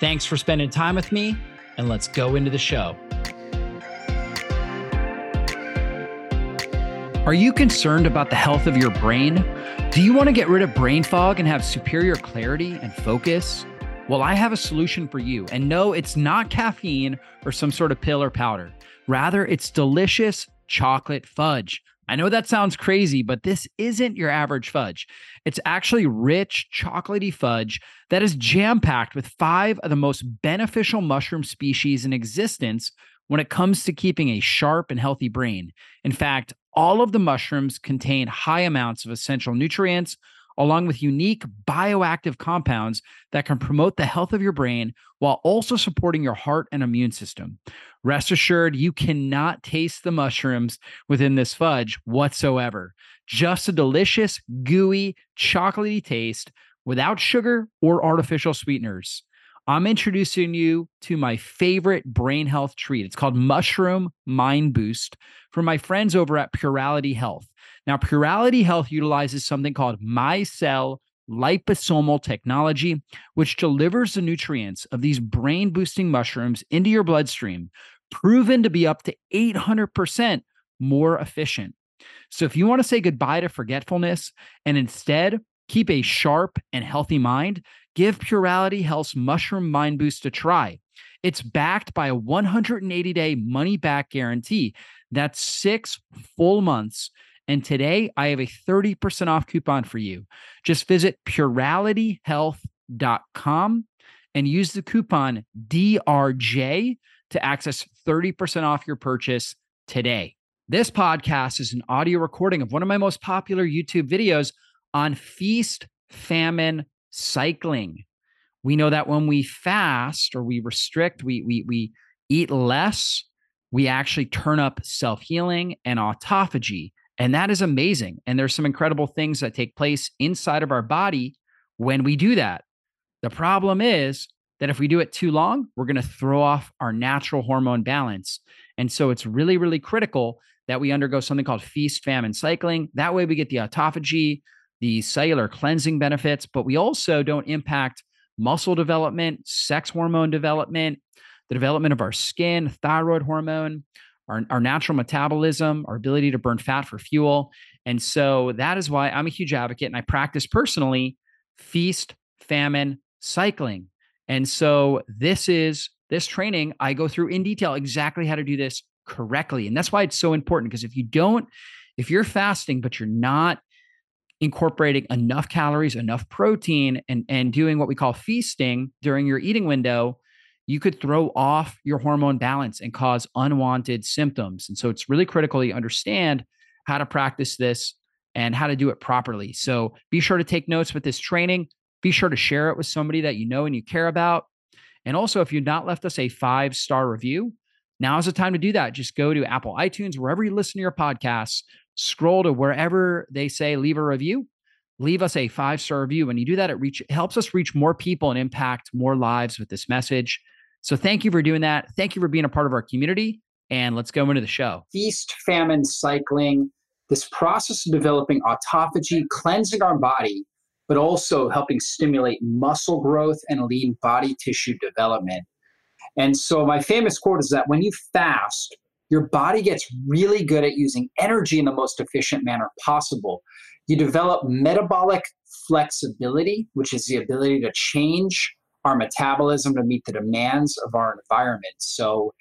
Thanks for spending time with me, and let's go into the show. Are you concerned about the health of your brain? Do you want to get rid of brain fog and have superior clarity and focus? Well, I have a solution for you. And no, it's not caffeine or some sort of pill or powder. Rather, it's delicious chocolate fudge. I know that sounds crazy, but this isn't your average fudge. It's actually rich, chocolatey fudge that is jam packed with five of the most beneficial mushroom species in existence when it comes to keeping a sharp and healthy brain. In fact, all of the mushrooms contain high amounts of essential nutrients, along with unique bioactive compounds that can promote the health of your brain while also supporting your heart and immune system. Rest assured, you cannot taste the mushrooms within this fudge whatsoever. Just a delicious, gooey, chocolatey taste without sugar or artificial sweeteners. I'm introducing you to my favorite brain health treat. It's called Mushroom Mind Boost from my friends over at Purality Health. Now, Purality Health utilizes something called Micelle liposomal technology, which delivers the nutrients of these brain boosting mushrooms into your bloodstream, proven to be up to 800% more efficient. So, if you want to say goodbye to forgetfulness and instead keep a sharp and healthy mind, give Purality Health's Mushroom Mind Boost a try. It's backed by a 180 day money back guarantee. That's six full months. And today I have a 30% off coupon for you. Just visit puralityhealth.com and use the coupon DRJ to access 30% off your purchase today. This podcast is an audio recording of one of my most popular YouTube videos on feast, famine, cycling. We know that when we fast or we restrict, we we we eat less, we actually turn up self-healing and autophagy. And that is amazing. And there's some incredible things that take place inside of our body when we do that. The problem is that if we do it too long, we're going to throw off our natural hormone balance. And so it's really, really critical that we undergo something called feast famine cycling. That way we get the autophagy, the cellular cleansing benefits, but we also don't impact muscle development, sex hormone development, the development of our skin, thyroid hormone, our, our natural metabolism, our ability to burn fat for fuel. And so that is why I'm a huge advocate and I practice personally feast, famine, cycling. And so this is this training, I go through in detail exactly how to do this correctly. And that's why it's so important because if you don't, if you're fasting, but you're not incorporating enough calories, enough protein, and, and doing what we call feasting during your eating window, you could throw off your hormone balance and cause unwanted symptoms. And so it's really critical you understand how to practice this and how to do it properly. So be sure to take notes with this training. Be sure to share it with somebody that you know and you care about. And also, if you've not left us a five star review, now is the time to do that. Just go to Apple iTunes, wherever you listen to your podcasts, scroll to wherever they say leave a review, leave us a five star review. When you do that, it reach it helps us reach more people and impact more lives with this message. So thank you for doing that. Thank you for being a part of our community. And let's go into the show. Feast, famine, cycling, this process of developing autophagy, cleansing our body, but also helping stimulate muscle growth and lean body tissue development. And so, my famous quote is that when you fast, your body gets really good at using energy in the most efficient manner possible. You develop metabolic flexibility, which is the ability to change our metabolism to meet the demands of our environment. So,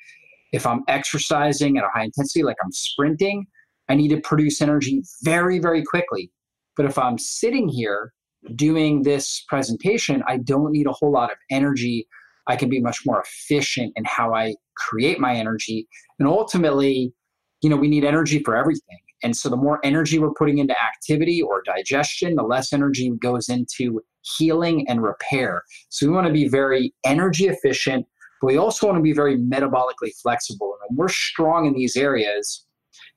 if I'm exercising at a high intensity, like I'm sprinting, I need to produce energy very, very quickly. But if I'm sitting here doing this presentation, I don't need a whole lot of energy. I can be much more efficient in how I create my energy. And ultimately, you know, we need energy for everything. And so the more energy we're putting into activity or digestion, the less energy goes into healing and repair. So we want to be very energy efficient, but we also want to be very metabolically flexible. And when we're strong in these areas,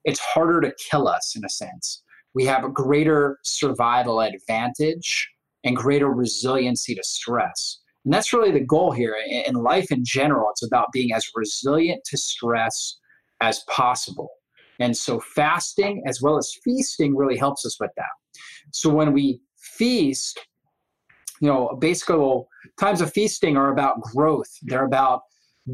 it's harder to kill us in a sense. We have a greater survival advantage and greater resiliency to stress. And that's really the goal here. In life in general, it's about being as resilient to stress as possible. And so fasting as well as feasting really helps us with that. So when we feast, you know, basically times of feasting are about growth. They're about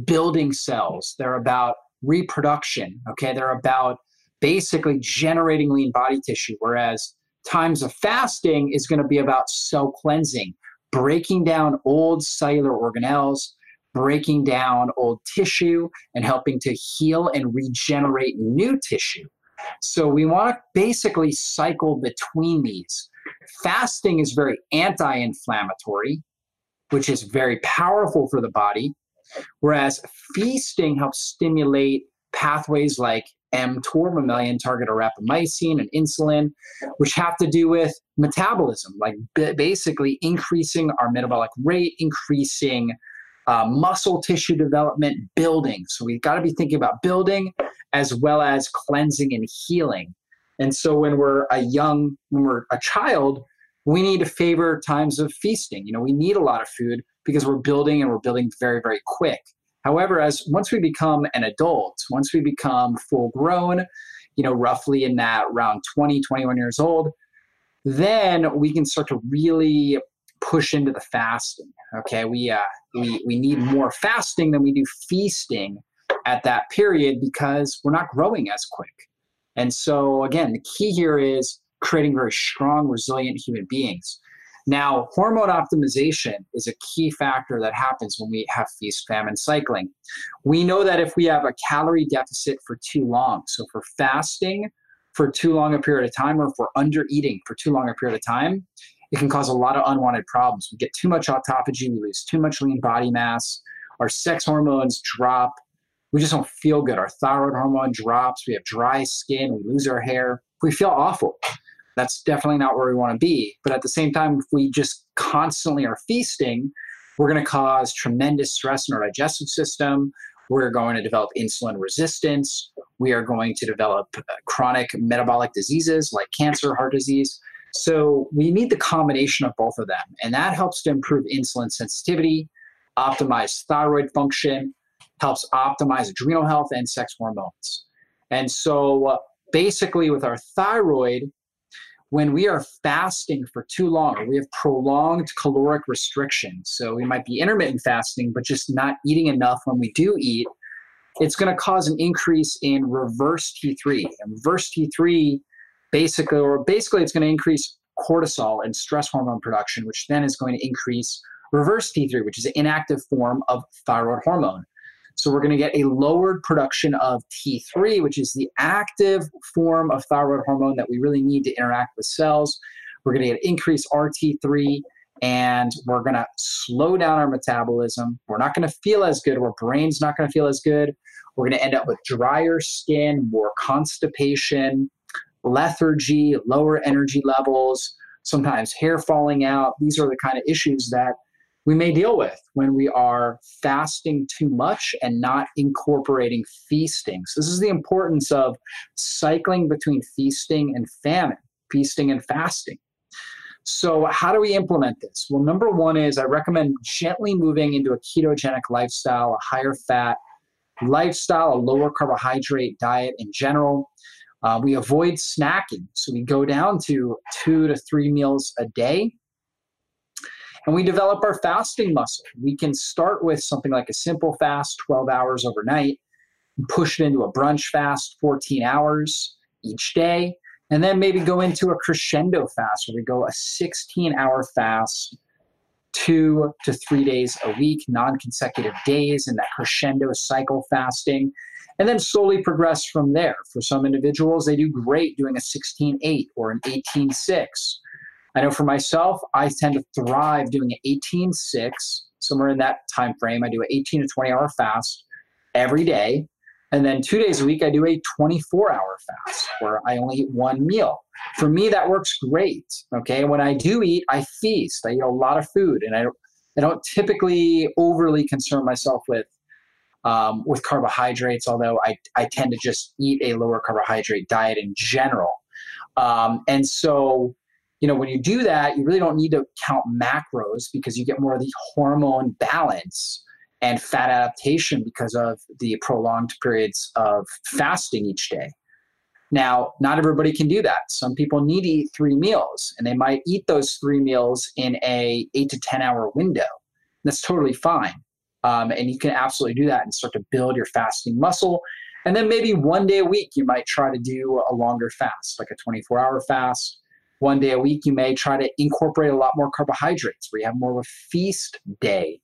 building cells. They're about reproduction. Okay. They're about basically generating lean body tissue. Whereas times of fasting is going to be about cell cleansing, breaking down old cellular organelles, breaking down old tissue, and helping to heal and regenerate new tissue. So we want to basically cycle between these. Fasting is very anti inflammatory, which is very powerful for the body, whereas feasting helps stimulate pathways like mTOR, mammalian target or rapamycin, and insulin, which have to do with metabolism, like b- basically increasing our metabolic rate, increasing uh, muscle tissue development, building. So we've got to be thinking about building as well as cleansing and healing. And so when we're a young, when we're a child, we need to favor times of feasting. You know, we need a lot of food because we're building and we're building very, very quick. However, as once we become an adult, once we become full grown, you know, roughly in that around 20, 21 years old, then we can start to really push into the fasting. Okay, we uh, we we need more fasting than we do feasting at that period because we're not growing as quick. And so again, the key here is creating very strong, resilient human beings. Now, hormone optimization is a key factor that happens when we have feast famine cycling. We know that if we have a calorie deficit for too long, so for fasting for too long a period of time, or if we're under eating for too long a period of time, it can cause a lot of unwanted problems. We get too much autophagy, we lose too much lean body mass, our sex hormones drop, we just don't feel good. Our thyroid hormone drops, we have dry skin, we lose our hair, we feel awful. That's definitely not where we want to be. But at the same time, if we just constantly are feasting, we're going to cause tremendous stress in our digestive system. We're going to develop insulin resistance. We are going to develop uh, chronic metabolic diseases like cancer, heart disease. So we need the combination of both of them. And that helps to improve insulin sensitivity, optimize thyroid function, helps optimize adrenal health and sex hormones. And so uh, basically, with our thyroid, when we are fasting for too long or we have prolonged caloric restriction, so we might be intermittent fasting, but just not eating enough when we do eat, it's going to cause an increase in reverse T3. And reverse T3 basically, or basically, it's going to increase cortisol and stress hormone production, which then is going to increase reverse T3, which is an inactive form of thyroid hormone. So we're going to get a lowered production of T3, which is the active form of thyroid hormone that we really need to interact with cells. We're going to get increased RT3 and we're going to slow down our metabolism. We're not going to feel as good. Our brain's not going to feel as good. We're going to end up with drier skin, more constipation, lethargy, lower energy levels, sometimes hair falling out. These are the kind of issues that we may deal with when we are fasting too much and not incorporating feasting. So, this is the importance of cycling between feasting and famine, feasting and fasting. So, how do we implement this? Well, number one is I recommend gently moving into a ketogenic lifestyle, a higher fat lifestyle, a lower carbohydrate diet in general. Uh, we avoid snacking. So, we go down to two to three meals a day and we develop our fasting muscle. We can start with something like a simple fast, 12 hours overnight, push it into a brunch fast, 14 hours each day, and then maybe go into a crescendo fast where we go a 16 hour fast, two to three days a week, non consecutive days in that crescendo cycle fasting, and then slowly progress from there. For some individuals, they do great doing a 16 8 or an 18 6 I know for myself, I tend to thrive doing an 18 6, somewhere in that time frame. I do an 18 to 20 hour fast every day. And then two days a week, I do a 24 hour fast where I only eat one meal. For me, that works great. Okay. When I do eat, I feast. I eat a lot of food and I, I don't typically overly concern myself with um, with carbohydrates, although I, I tend to just eat a lower carbohydrate diet in general. Um, and so, you know, when you do that, you really don't need to count macros because you get more of the hormone balance and fat adaptation because of the prolonged periods of fasting each day. Now, not everybody can do that. Some people need to eat three meals, and they might eat those three meals in a eight to ten hour window. That's totally fine, um, and you can absolutely do that and start to build your fasting muscle. And then maybe one day a week, you might try to do a longer fast, like a 24 hour fast. One day a week, you may try to incorporate a lot more carbohydrates where you have more of a feast day.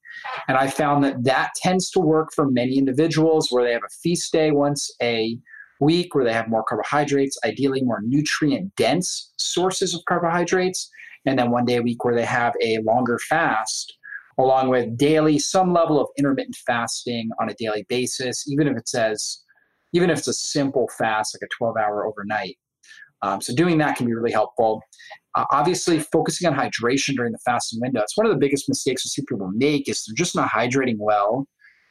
And I found that that tends to work for many individuals where they have a feast day once a week where they have more carbohydrates, ideally more nutrient dense sources of carbohydrates, and then one day a week where they have a longer fast, along with daily, some level of intermittent fasting on a daily basis, even if it says, even if it's a simple fast, like a 12 hour overnight. Um, so doing that can be really helpful. Uh, obviously, focusing on hydration during the fasting window. It's one of the biggest mistakes I see people make is they're just not hydrating well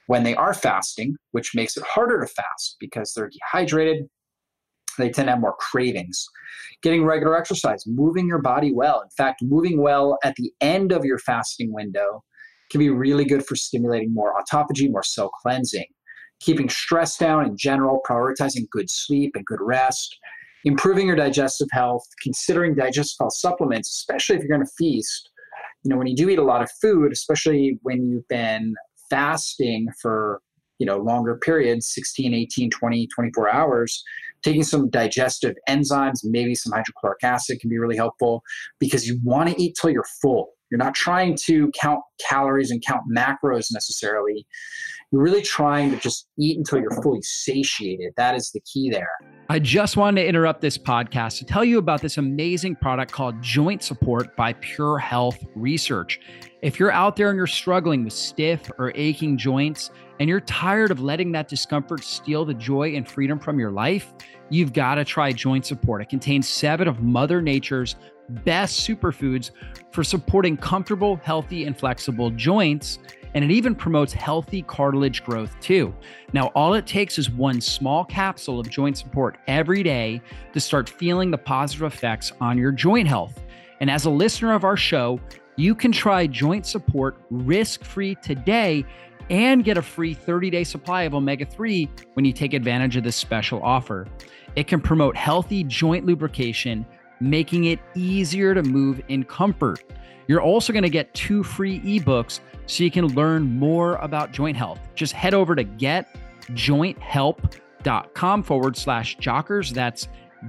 when they are fasting, which makes it harder to fast because they're dehydrated. They tend to have more cravings. Getting regular exercise, moving your body well. In fact, moving well at the end of your fasting window can be really good for stimulating more autophagy, more cell cleansing. Keeping stress down in general, prioritizing good sleep and good rest, improving your digestive health, considering digestive health supplements, especially if you're going to feast. You know, when you do eat a lot of food, especially when you've been fasting for you know longer periods 16 18 20 24 hours taking some digestive enzymes maybe some hydrochloric acid can be really helpful because you want to eat till you're full you're not trying to count calories and count macros necessarily you're really trying to just eat until you're fully satiated that is the key there I just wanted to interrupt this podcast to tell you about this amazing product called Joint Support by Pure Health Research. If you're out there and you're struggling with stiff or aching joints and you're tired of letting that discomfort steal the joy and freedom from your life, you've got to try Joint Support. It contains seven of Mother Nature's best superfoods for supporting comfortable, healthy, and flexible joints and it even promotes healthy cartilage growth too. Now, all it takes is one small capsule of joint support every day to start feeling the positive effects on your joint health. And as a listener of our show, you can try joint support risk free today and get a free 30 day supply of omega 3 when you take advantage of this special offer. It can promote healthy joint lubrication, making it easier to move in comfort. You're also going to get two free ebooks so you can learn more about joint health. Just head over to getjointhelp.com forward slash jockers. That's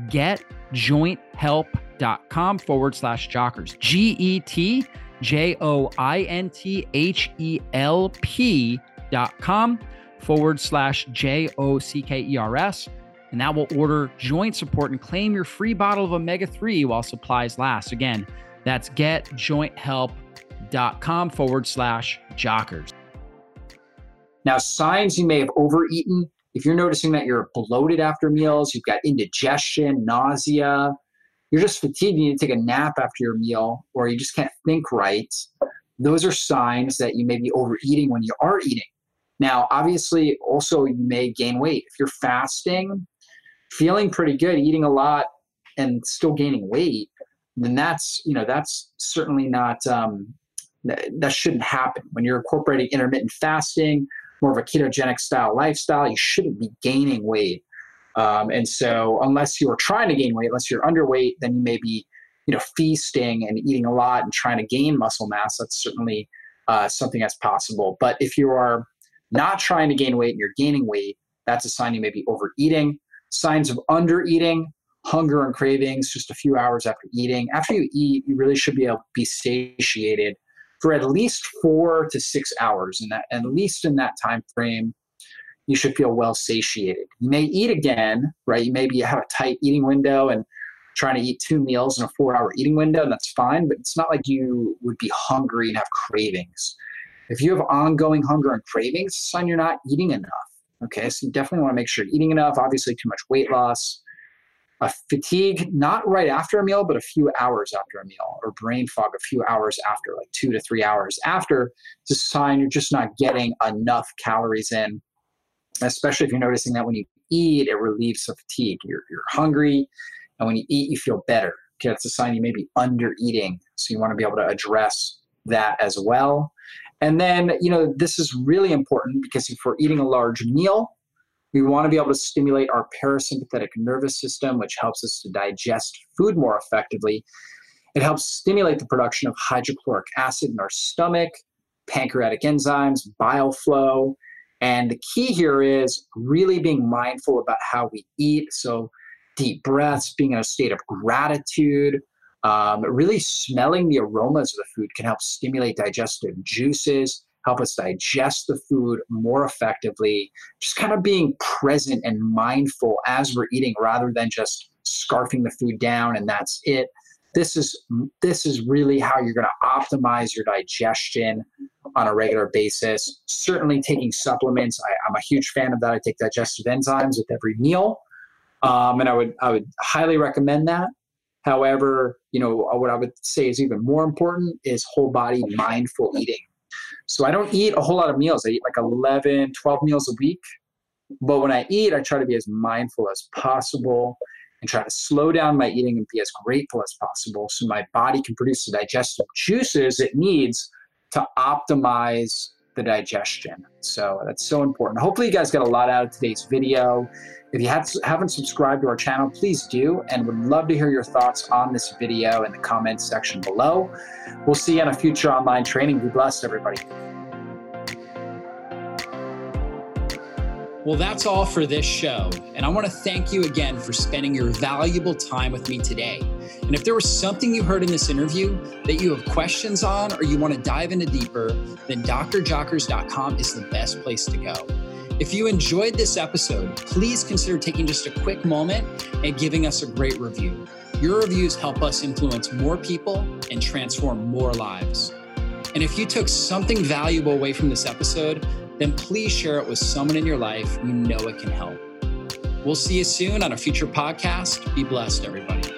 getjointhelp.com forward slash jockers. G E T J O I N T H E L P dot com forward slash J O C K E R S. And that will order joint support and claim your free bottle of omega 3 while supplies last. Again, that's getjointhelp.com forward slash jockers. Now, signs you may have overeaten. If you're noticing that you're bloated after meals, you've got indigestion, nausea, you're just fatigued, you need to take a nap after your meal, or you just can't think right, those are signs that you may be overeating when you are eating. Now, obviously, also you may gain weight. If you're fasting, feeling pretty good, eating a lot, and still gaining weight, then that's you know that's certainly not um, that shouldn't happen. When you're incorporating intermittent fasting more of a ketogenic style lifestyle you shouldn't be gaining weight. Um, and so unless you're trying to gain weight unless you're underweight then you may be you know feasting and eating a lot and trying to gain muscle mass. That's certainly uh, something that's possible. But if you are not trying to gain weight and you're gaining weight that's a sign you may be overeating. Signs of undereating hunger and cravings just a few hours after eating. After you eat, you really should be able to be satiated for at least four to six hours. And at least in that time frame, you should feel well satiated. You may eat again, right? You maybe have a tight eating window and trying to eat two meals in a four hour eating window, and that's fine, but it's not like you would be hungry and have cravings. If you have ongoing hunger and cravings, sign you're not eating enough. Okay, so you definitely want to make sure you're eating enough. Obviously, too much weight loss, a fatigue not right after a meal but a few hours after a meal or brain fog a few hours after like two to three hours after it's a sign you're just not getting enough calories in especially if you're noticing that when you eat, it relieves the fatigue. You're, you're hungry, and when you eat, you feel better. Okay, that's a sign you may be under eating. So you want to be able to address that as well. And then, you know, this is really important because if we're eating a large meal, we want to be able to stimulate our parasympathetic nervous system, which helps us to digest food more effectively. It helps stimulate the production of hydrochloric acid in our stomach, pancreatic enzymes, bile flow. And the key here is really being mindful about how we eat. So, deep breaths, being in a state of gratitude, um, really smelling the aromas of the food can help stimulate digestive juices, help us digest the food more effectively. Just kind of being present and mindful as we're eating rather than just scarfing the food down and that's it. This is this is really how you're going to optimize your digestion on a regular basis. Certainly taking supplements I, am a huge fan of that. I take digestive enzymes with every meal um, and i would i would highly recommend that. However you know what i would say is even more important is whole body mindful eating so i don't eat a whole lot of meals. I eat like 11 12 meals a week. But when i eat i try to be as mindful as possible and try to slow down my eating and be as grateful as possible so my body can produce the digestive juices it needs to optimize the digestion. So that's so important. Hopefully, you guys got a lot out of today's video. If you have, haven't subscribed to our channel, please do, and would love to hear your thoughts on this video in the comments section below. We'll see you on a future online training. Be blessed, everybody. Well, that's all for this show. And I want to thank you again for spending your valuable time with me today. And if there was something you heard in this interview that you have questions on or you want to dive into deeper, then drjockers.com is the best place to go. If you enjoyed this episode, please consider taking just a quick moment and giving us a great review. Your reviews help us influence more people and transform more lives. And if you took something valuable away from this episode, then please share it with someone in your life you know it can help. We'll see you soon on a future podcast. Be blessed, everybody.